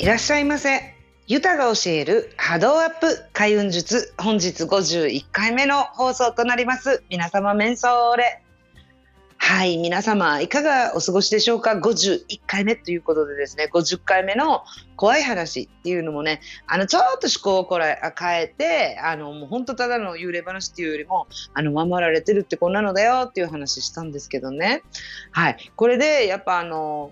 いらっしゃいませ。ユタが教える波動アップ。開運術本日51回目の放送となります。皆様メンソーレはい皆様いかがお過ごしでしょうか？51回目ということでですね。50回目の怖い話っていうのもねあのちょっと思考をこれ変えてあのもう本当ただの幽霊話っていうよりもあの守られてるってこんなのだよっていう話したんですけどね。はい。これでやっぱあの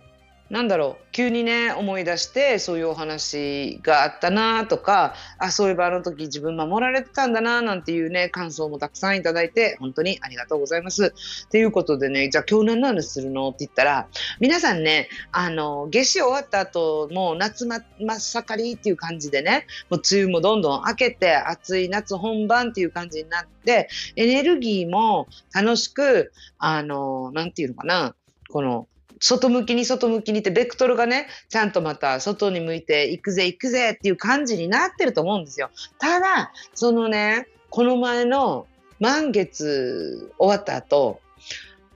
なんだろう急にね思い出してそういうお話があったなとかあそういえばあの時自分守られてたんだななんていうね感想もたくさんいただいて本当にありがとうございます。ということでねじゃあ今日何の話するの？って言ったら皆さんねあの夏至終わった後もう夏真っ盛りっていう感じでねもう梅雨もどんどん明けて暑い夏本番っていう感じになってエネルギーも楽しくあのなんていうのかなこの外向きに外向きにってベクトルがねちゃんとまた外に向いて行くぜ行くぜっていう感じになってると思うんですよ。ただそのねこの前の満月終わった後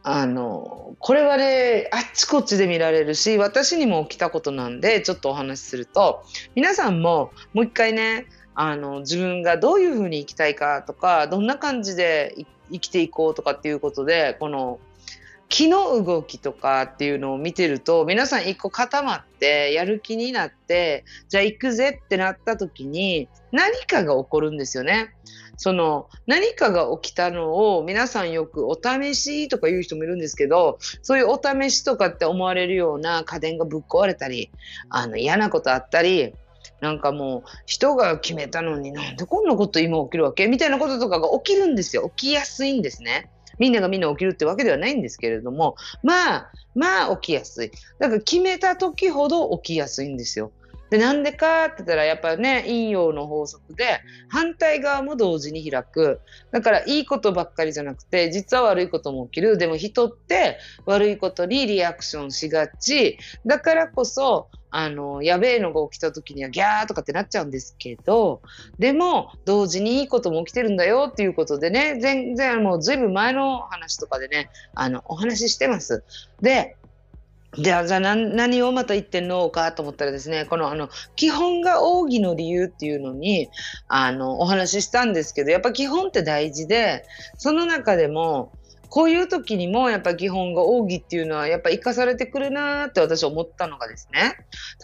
あのこれはねあっちこっちで見られるし私にも起きたことなんでちょっとお話しすると皆さんももう一回ねあの自分がどういうふうに生きたいかとかどんな感じで生きていこうとかっていうことでこの気の動きとかっていうのを見てると皆さん一個固まってやる気になってじゃあ行くぜってなった時に何かが起こるんですよね。その何かが起きたのを皆さんよくお試しとか言う人もいるんですけどそういうお試しとかって思われるような家電がぶっ壊れたりあの嫌なことあったりなんかもう人が決めたのになんでこんなこと今起きるわけ？みたいなこととかが起きるんですよ起きやすいんですね。みんながみんな起きるってわけではないんですけれども、まあ、まあ起きやすい。だから決めた時ほど起きやすいんですよ。で、なんでかって言ったら、やっぱね、陰陽の法則で、反対側も同時に開く。だから、いいことばっかりじゃなくて、実は悪いことも起きる。でも、人って悪いことにリアクションしがち。だからこそ、あの、やべえのが起きた時にはギャーとかってなっちゃうんですけど、でも、同時にいいことも起きてるんだよっていうことでね、全然もうずいぶん前の話とかでね、あの、お話ししてます。で、じゃあ、じゃあ何何をまた言ってんのかと思ったらですね、このあの基本が奥義の理由っていうのにあのお話ししたんですけど、やっぱ基本って大事で、その中でもこういう時にもやっぱ基本が奥義っていうのはやっぱ生かされてくるなって私思ったのがですね。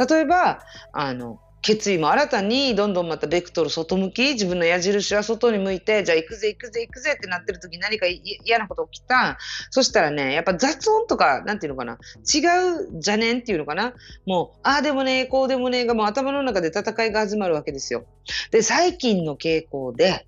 例えばあの決意も新たにどんどんまたベクトル外向き自分の矢印は外に向いてじゃあ行くぜ行くぜ行くぜってなってる時に何か嫌なこと起きた。そしたらねやっぱ雑音とかなんていうのかな。違う邪念っていうのかな。もうああでもねこうでもねがもう頭の中で戦いが始まるわけですよ。で最近の傾向で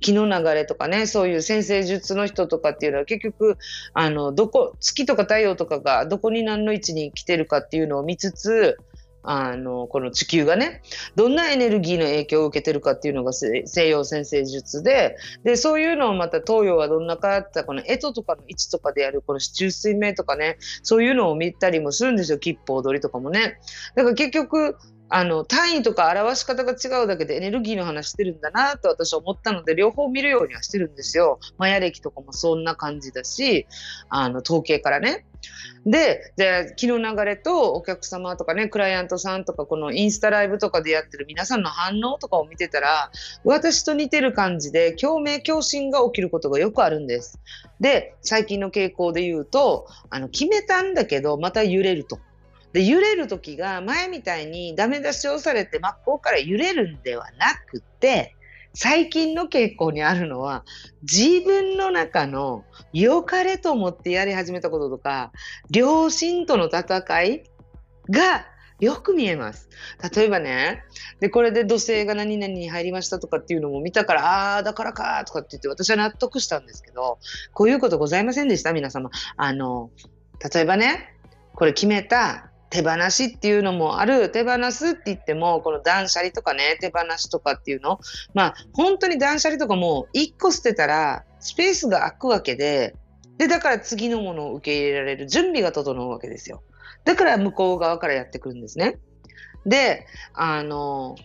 気の流れとかねそういう先生術の人とかっていうのは結局あのどこ月とか太陽とかがどこに何の位置に来てるかっていうのを見つつあのこの地球がねどんなエネルギーの影響を受けてるかっていうのが西洋先生術ででそういうのをまた東洋はどんなかってこの干支とかの位置とかでやるこの四柱推命とかねそういうのを見たりもするんですよ吉報踊りとかもね。だから結局あの単位とか表し方が違うだけでエネルギーの話してるんだなと私は思ったので両方見るようにはしてるんですよ。マヤ歴とかもそんな感じだしあの統計からね。でで気の流れとお客様とかねクライアントさんとかこのインスタライブとかでやってる皆さんの反応とかを見てたら私と似てる感じで共鳴共振が起きることがよくあるんです。で最近の傾向で言うとあの決めたんだけどまた揺れると。で揺れる時が前みたいにダメ出しをされて真っ向から揺れるんではなくて最近の傾向にあるのは自分の中の良かれと思ってやり始めたこととか良心との戦いがよく見えます。例えばね、で、これで土星が何々に入りましたとかっていうのも見たから、ああ、だからかとかって言って私は納得したんですけど、こういうことございませんでした？皆様。あの、例えばね、これ決めた手放しっていうのもある。手放すって言ってもこの断捨離とかね手放しとかっていうの。まあ本当に断捨離とかも1個捨てたらスペースが空くわけででだから次のものを受け入れられる。準備が整うわけですよ。だから向こう側からやってくるんですね。であの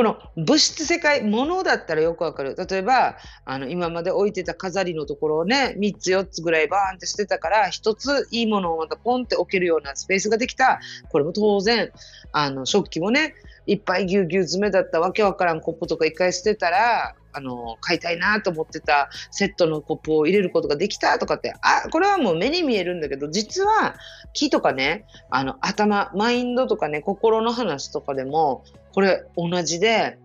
この物質世界、物だったらよくわかる。例えば、あの、今まで置いてた飾りのところをね、3つ4つぐらいバーンって捨てたから、1ついいものをまたポンって置けるようなスペースができた。これも当然、あの、食器もね、いっぱいぎゅうぎゅう詰めだったわけわからんコップとか1回捨てたら、あの、買いたいなと思ってたセットのコップを入れることができたとかって、あ、これはもう目に見えるんだけど、実は木とかね、あの、頭、マインドとかね、心の話とかでも、これ同じで、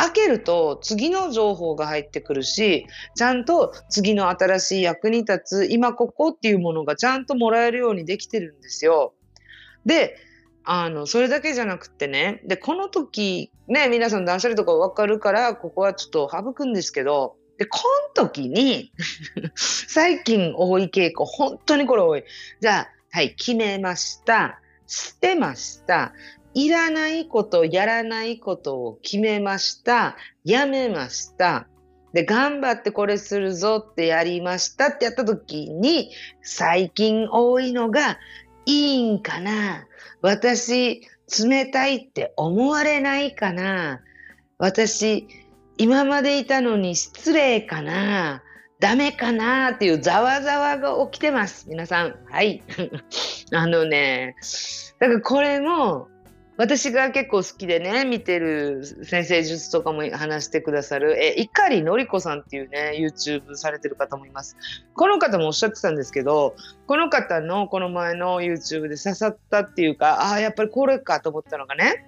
開けると次の情報が入ってくるし、ちゃんと次の新しい役に立つ、今ここっていうものがちゃんともらえるようにできてるんですよ。で、あの、それだけじゃなくてね、で、この時、ね、皆さん断捨離とかわかるから、ここはちょっと省くんですけど、で、この時に 最近多い傾向、本当にこれ多い。じゃあ、はい、決めました。捨てました。いらないこと、やらないことを決めました。やめました。で、頑張ってこれするぞってやりましたってやった時に、最近多いのが、いいんかな？私、冷たいって思われないかな？私、今までいたのに失礼かな？ダメかなっていうざわざわが起きてます。皆さん。はい。あのね、だからこれも、私が結構好きでね、見てる先生術とかも話してくださる、え、碇のりこさんっていうね、YouTube されてる方もいます。この方もおっしゃってたんですけど、この方のこの前の YouTube で刺さったっていうか、ああ、やっぱりこれかと思ったのがね、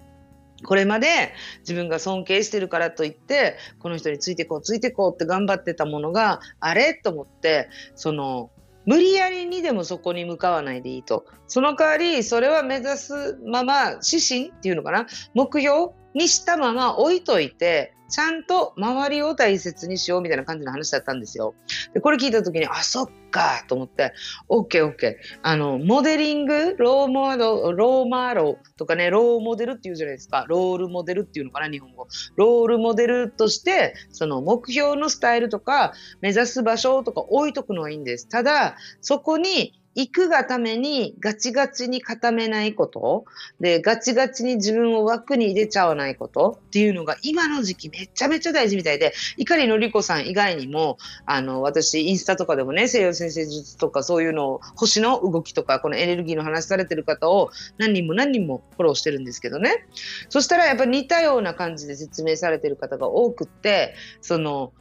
これまで自分が尊敬してるからといって、この人についてこう、ついてこうって頑張ってたものが、あれと思って、その、無理やりにでもそこに向かわないでいいと。その代わり、それは目指すまま、指針っていうのかな？目標？にしたまま置いといて、ちゃんと周りを大切にしようみたいな感じの話だったんですよ。で、これ聞いた時に、あ、そっかと思って、OK、OK。あの、モデリング、ローモー、ローマロとかね、ローモデルっていうじゃないですか。ロールモデルっていうのかな、日本語。ロールモデルとして、その目標のスタイルとか、目指す場所とか置いとくのはいいんです。ただ、そこに行くがためにガチガチに固めないこと、で、ガチガチに自分を枠に入れちゃわないことっていうのが今の時期めちゃめちゃ大事みたいで、碇のりこさん以外にも、あの、私、インスタとかでもね、西洋先生術とかそういうのを、星の動きとか、このエネルギーの話されてる方を何人も何人もフォローしてるんですけどね。そしたらやっぱり似たような感じで説明されてる方が多くって、その、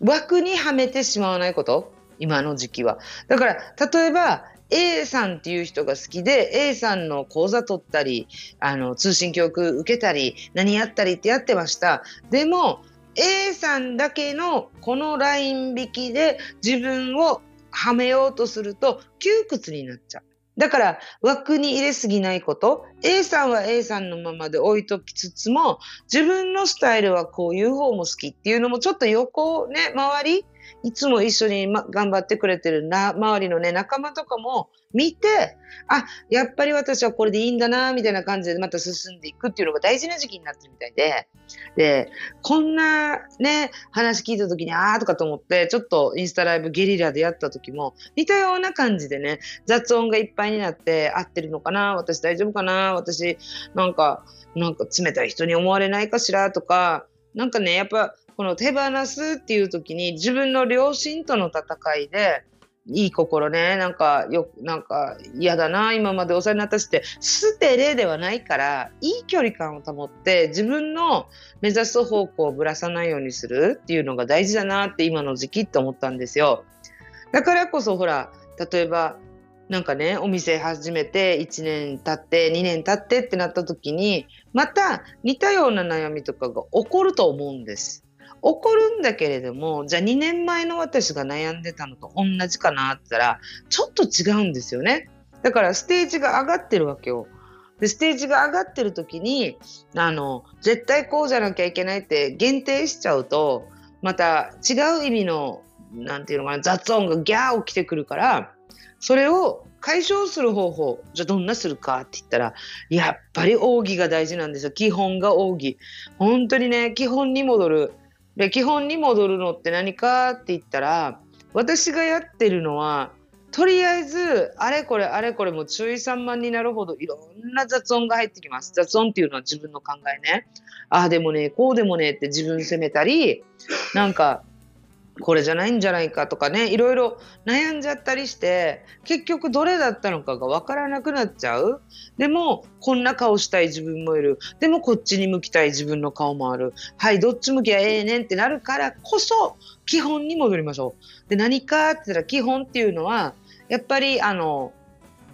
枠にはめてしまわないこと、今の時期は。だから、例えば、A さんっていう人が好きで A さんの講座取ったりあの通信教育受けたり何やったりってやってましたでも A さんだけのこのライン引きで自分をはめようとすると窮屈になっちゃう。だから枠に入れすぎないこと A さんは A さんのままで置いときつつも自分のスタイルはこういう方も好きっていうのもちょっと横をね周りいつも一緒に、ま、頑張ってくれてるな、周りのね、仲間とかも見て、あ、やっぱり私はこれでいいんだな、みたいな感じでまた進んでいくっていうのが大事な時期になってるみたいで、で、こんなね、話聞いた時に、あーとかと思って、ちょっとインスタライブゲリラでやった時も、似たような感じでね、雑音がいっぱいになって、合ってるのかな私大丈夫かな私、なんか、なんか冷たい人に思われないかしらとか、なんかね、やっぱこの手放すっていう時に自分の両親との戦いで、いい心ね、なんか、よ、なんか嫌だな、今までお世話になったしって、捨てれではないから、いい距離感を保って、自分の目指す方向をぶらさないようにするっていうのが大事だなって今の時期って思ったんですよ。だからこそ、ほら、例えば、なんかね、お店始めて1年経って、2年経ってってなった時に、また似たような悩みとかが起こると思うんです。起こるんだけれども、じゃあ2年前の私が悩んでたのと同じかなって言ったら、ちょっと違うんですよね。だからステージが上がってるわけよ。で、ステージが上がってる時に、あの、絶対こうじゃなきゃいけないって限定しちゃうと、また違う意味の、なんていうのかな、雑音がギャー起きてくるから、それを解消する方法、じゃあどんなするかって言ったら、やっぱり奥義が大事なんですよ。基本が奥義。本当にね、基本に戻る。で基本に戻るのって何かって言ったら私がやってるのはとりあえず、あれこれあれこれも注意散漫になるほどいろんな雑音が入ってきます。雑音っていうのは自分の考えね。ああでもね、こうでもねって自分責めたり、なんか、これじゃないんじゃないかとかね、いろいろ悩んじゃったりして、結局どれだったのかがわからなくなっちゃう。でも、こんな顔したい自分もいる。でも、こっちに向きたい自分の顔もある。はい、どっち向きゃええねんってなるからこそ、基本に戻りましょう。で、何かって言ったら、基本っていうのは、やっぱり、あの、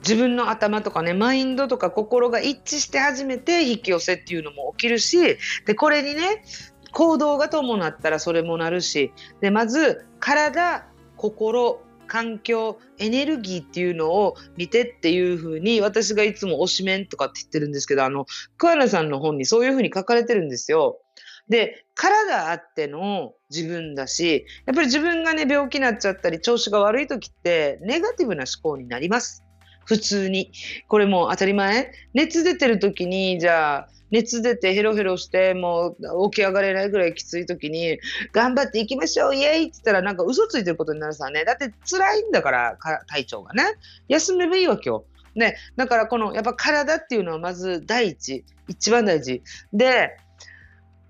自分の頭とかね、マインドとか心が一致して初めて引き寄せっていうのも起きるし、で、これにね、行動が伴ったらそれもなるし、で、まず、体、心、環境、エネルギーっていうのを見てっていうふうに、私がいつも推しメンとかって言ってるんですけど、あの、桑原さんの本にそういうふうに書かれてるんですよ。で、体あっての自分だし、やっぱり自分がね、病気になっちゃったり、調子が悪い時って、ネガティブな思考になります。普通に。これも当たり前熱出てる時に、じゃあ、熱出てヘロヘロしてもう起き上がれないぐらいきつい時に頑張っていきましょうイエイ!って言ったらなんか嘘ついてることになるさね。だって辛いんだから体調がね。休めばいいわけよ。ね、だからこのやっぱ体っていうのはまず第一一番大事。で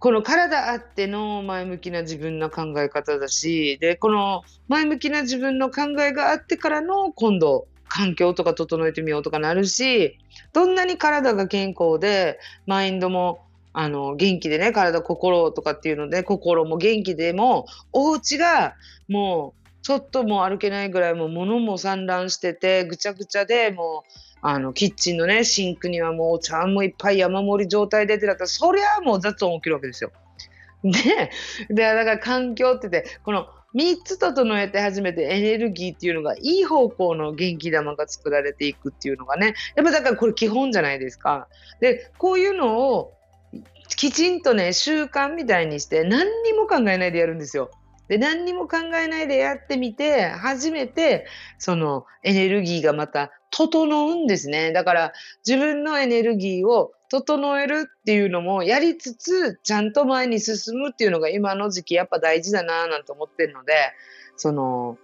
この体あっての前向きな自分の考え方だしでこの前向きな自分の考えがあってからの今度環境とか整えてみようとかなるし、どんなに体が健康で、マインドもあの元気でね、体、心とかっていうので、心も元気でも、お家がもうちょっともう歩けないぐらいもう物も散乱してて、ぐちゃぐちゃでもう、あのキッチンのね、シンクにはもうお茶もいっぱい山盛り状態でってなったら、そりゃもう雑音起きるわけですよ。で、でだから環境ってて、この3つ整えて初めてエネルギーっていうのがいい方向の元気玉が作られていくっていうのがね、やっぱだからこれ基本じゃないですか。で、こういうのをきちんとね、習慣みたいにして何にも考えないでやるんですよ。で、何にも考えないでやってみて、初めて、そのエネルギーがまた整うんですね。だから自分のエネルギーを整えるっていうのもやりつつ、ちゃんと前に進むっていうのが今の時期やっぱ大事だなぁなんて思ってるので、その、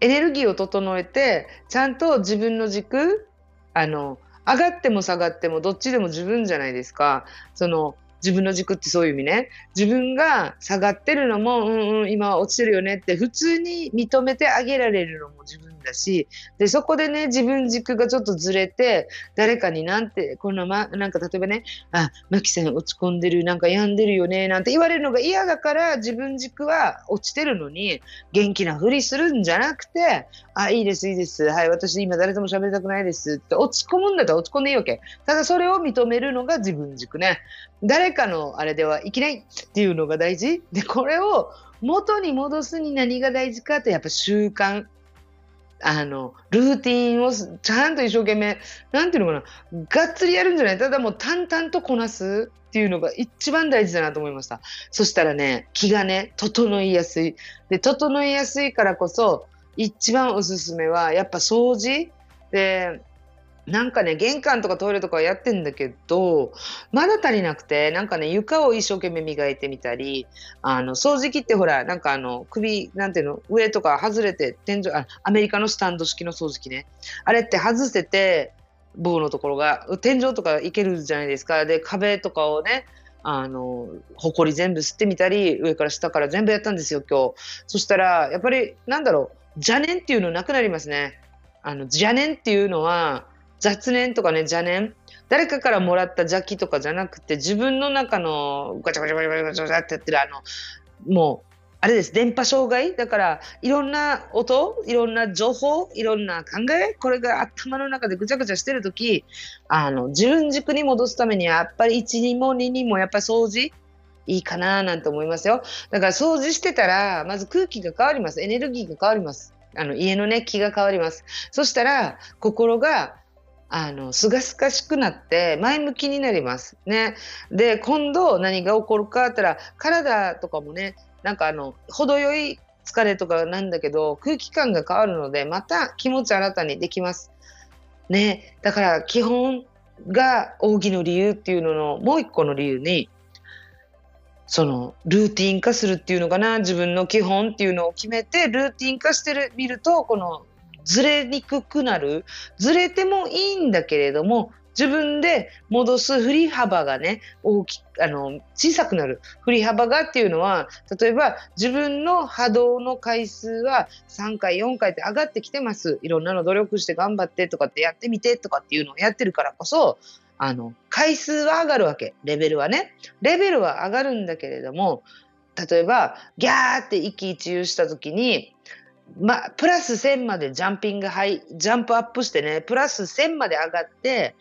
エネルギーを整えて、ちゃんと自分の軸、あの、上がっても下がってもどっちでも自分じゃないですか。その、自分の軸ってそういう意味ね。自分が下がってるのも、うんうん、今落ちてるよねって普通に認めてあげられるのも自分だし、で、そこでね、自分軸がちょっとずれて、誰かになんて、こんな、ま、なんか例えばね、あ、マキさん落ち込んでる、なんか病んでるよね、なんて言われるのが嫌だから、自分軸は落ちてるのに、元気なふりするんじゃなくて、あ、いいです、いいです。はい、私今誰とも喋りたくないですって落ち込むんだったら落ち込んでいいわけ。ただそれを認めるのが自分軸ね。誰かのあれではいけないっていうのが大事。で、これを元に戻すに何が大事かってやっぱ習慣。あの、ルーティンをちゃんと一生懸命、なんていうのかな、がっつりやるんじゃないただもう淡々とこなすっていうのが一番大事だなと思いました。そしたらね、気がね、整いやすい。で、整いやすいからこそ、一番おすすめは、やっぱ掃除で、なんかね、玄関とかトイレとかやってんだけど、まだ足りなくて、なんかね、床を一生懸命磨いてみたり、あの、掃除機ってほら、なんかあの、首、なんていうの、上とか外れて、天井、あ、アメリカのスタンド式の掃除機ね。あれって外せて、棒のところが、天井とかいけるじゃないですか。で、壁とかをね、あの、ほこり全部吸ってみたり、上から下から全部やったんですよ、今日。そしたら、やっぱり、なんだろう、邪念っていうのなくなりますね。あの、邪念っていうのは、雑念とかね、邪念。誰かからもらった邪気とかじゃなくて、自分の中のガチャガチャガチャガチャガチャってやってる、あの、もう、あれです、電波障害？だから、いろんな音、いろんな情報、いろんな考え、これが頭の中でぐちゃぐちゃしてるとき、あの、自分軸に戻すためには、やっぱり1にも2にも、やっぱり掃除、いいかななんて思いますよ。だから掃除してたら、まず空気が変わります。エネルギーが変わります。あの、家のね、気が変わります。そしたら、心があの、すがすがしくなって前向きになりますね。で、今度何が起こるかって言ったら、体とかもね、なんかあの、程よい疲れとかなんだけど、空気感が変わるので、また気持ち新たにできます。ね。だから基本が扇の理由っていうののもう一個の理由に、そのルーティン化するっていうのかな自分の基本っていうのを決めてルーティン化してる見るとこのずれにくくなる。ずれてもいいんだけれども、自分で戻す振り幅がね、大きあの小さくなる。振り幅がっていうのは、例えば自分の波動の回数は3回、4回って上がってきてます。いろんなの努力して頑張ってとかってやってみてとかっていうのをやってるからこそ、あの、回数は上がるわけ。レベルはね。レベルは上がるんだけれども、例えば、ギャーって一喜一憂した時に、ま、プラス1000までジャンピングハイ、ジャンプアップしてね、プラス1000まで上がって、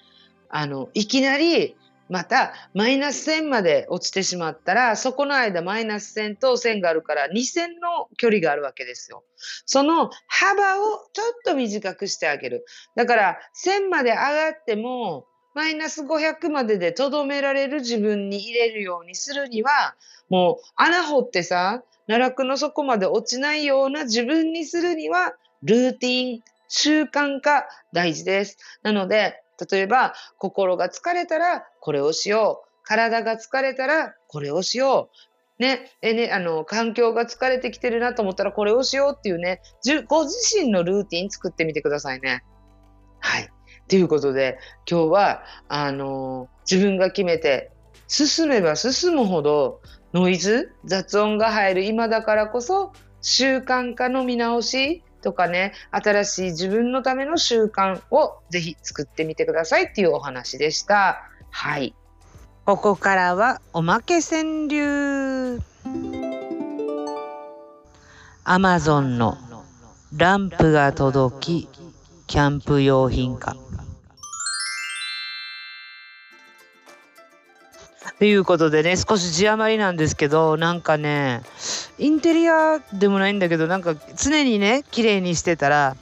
あの、いきなり、また、マイナス1000まで落ちてしまったら、そこの間マイナス1000と1000があるから、2000の距離があるわけですよ。その幅をちょっと短くしてあげる。だから、1000まで上がっても、マイナス500まででとどめられる自分に入れるようにするには、もう穴掘ってさ、奈落の底まで落ちないような自分にするには、ルーティン、習慣化大事です。なので、例えば、心が疲れたらこれをしよう。体が疲れたらこれをしよう。ね、えね、あの、環境が疲れてきてるなと思ったらこれをしようっていうね、ご自身のルーティン作ってみてくださいね。はい。ということで、今日は、あの、自分が決めて、進めば進むほど、ノイズ、雑音が入る今だからこそ、習慣化の見直しとかね、新しい自分のための習慣をぜひ作ってみてくださいっていうお話でした。はい。ここからはおまけ川柳。アマゾンのランプが届き、キャンプ用品か。ということでね、少し字余りなんですけど、なんかね、インテリアでもないんだけど、なんか常にね、綺麗にしてたら、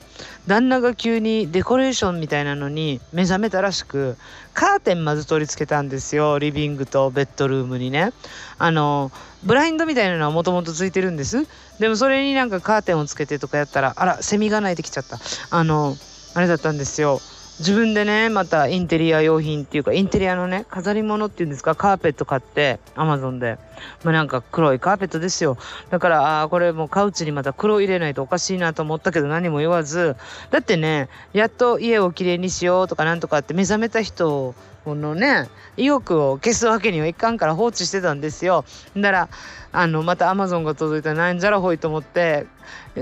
旦那が急にデコレーションみたいなのに目覚めたらしく、カーテンまず取り付けたんですよ。リビングとベッドルームにね。あの、ブラインドみたいなのはもともとついてるんです。でもそれになんかカーテンをつけてとかやったら、あら、セミが鳴いてきちゃった。あの、あれだったんですよ。自分でね、またインテリア用品っていうか、インテリアのね、飾り物っていうんですか、カーペット買って、アマゾンで。まあなんか黒いカーペットですよ。だから、ああ、これもうカウチにまた黒入れないとおかしいなと思ったけど何も言わず、だってね、やっと家をきれいにしようとかなんとかって目覚めた人このね、意欲を消すわけにはいかんから放置してたんですよ。だから、あの、またアマゾンが届いたらなんじゃらほいと思って、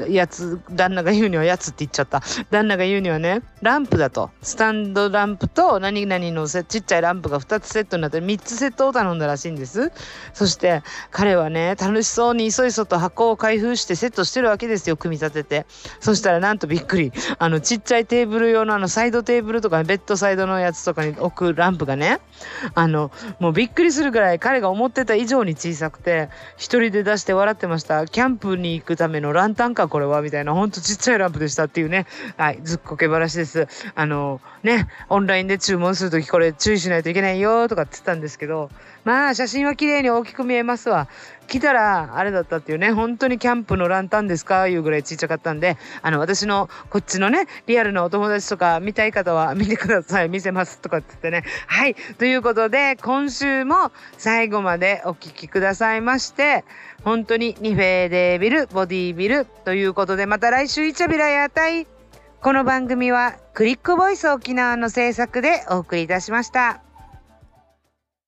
やつ、旦那が言うにはやつって言っちゃった。旦那が言うにはね、ランプだと。スタンドランプと何々のちっちゃいランプが2つセットになって3つセットを頼んだらしいんです。そして彼はね、楽しそうにいそいそと箱を開封してセットしてるわけですよ、組み立てて。そしたらなんとびっくり。あの、ちっちゃいテーブル用のあのサイドテーブルとかベッドサイドのやつとかに置くランプランプがね、あの、もうびっくりするぐらい彼が思ってた以上に小さくて、一人で出して笑ってました。キャンプに行くためのランタンかこれは？みたいな、ほんとちっちゃいランプでしたっていうね。はい、ずっこけ話です。あの、ね、オンラインで注文するときこれ注意しないといけないよとかって言ったんですけど、まあ写真は綺麗に大きく見えますわ。来たらあれだったっていうね、本当にキャンプのランタンですか？いうぐらいちっちゃかったんで、あの私のこっちのね、リアルなお友達とか見たい方は見てください。見せますとかって言ってね。はい。ということで、今週も最後までお聴きくださいまして、本当にニフェーデービル、ボディービルということで、また来週イチャビラやたい。この番組はクリックボイス沖縄の制作でお送りいたしました。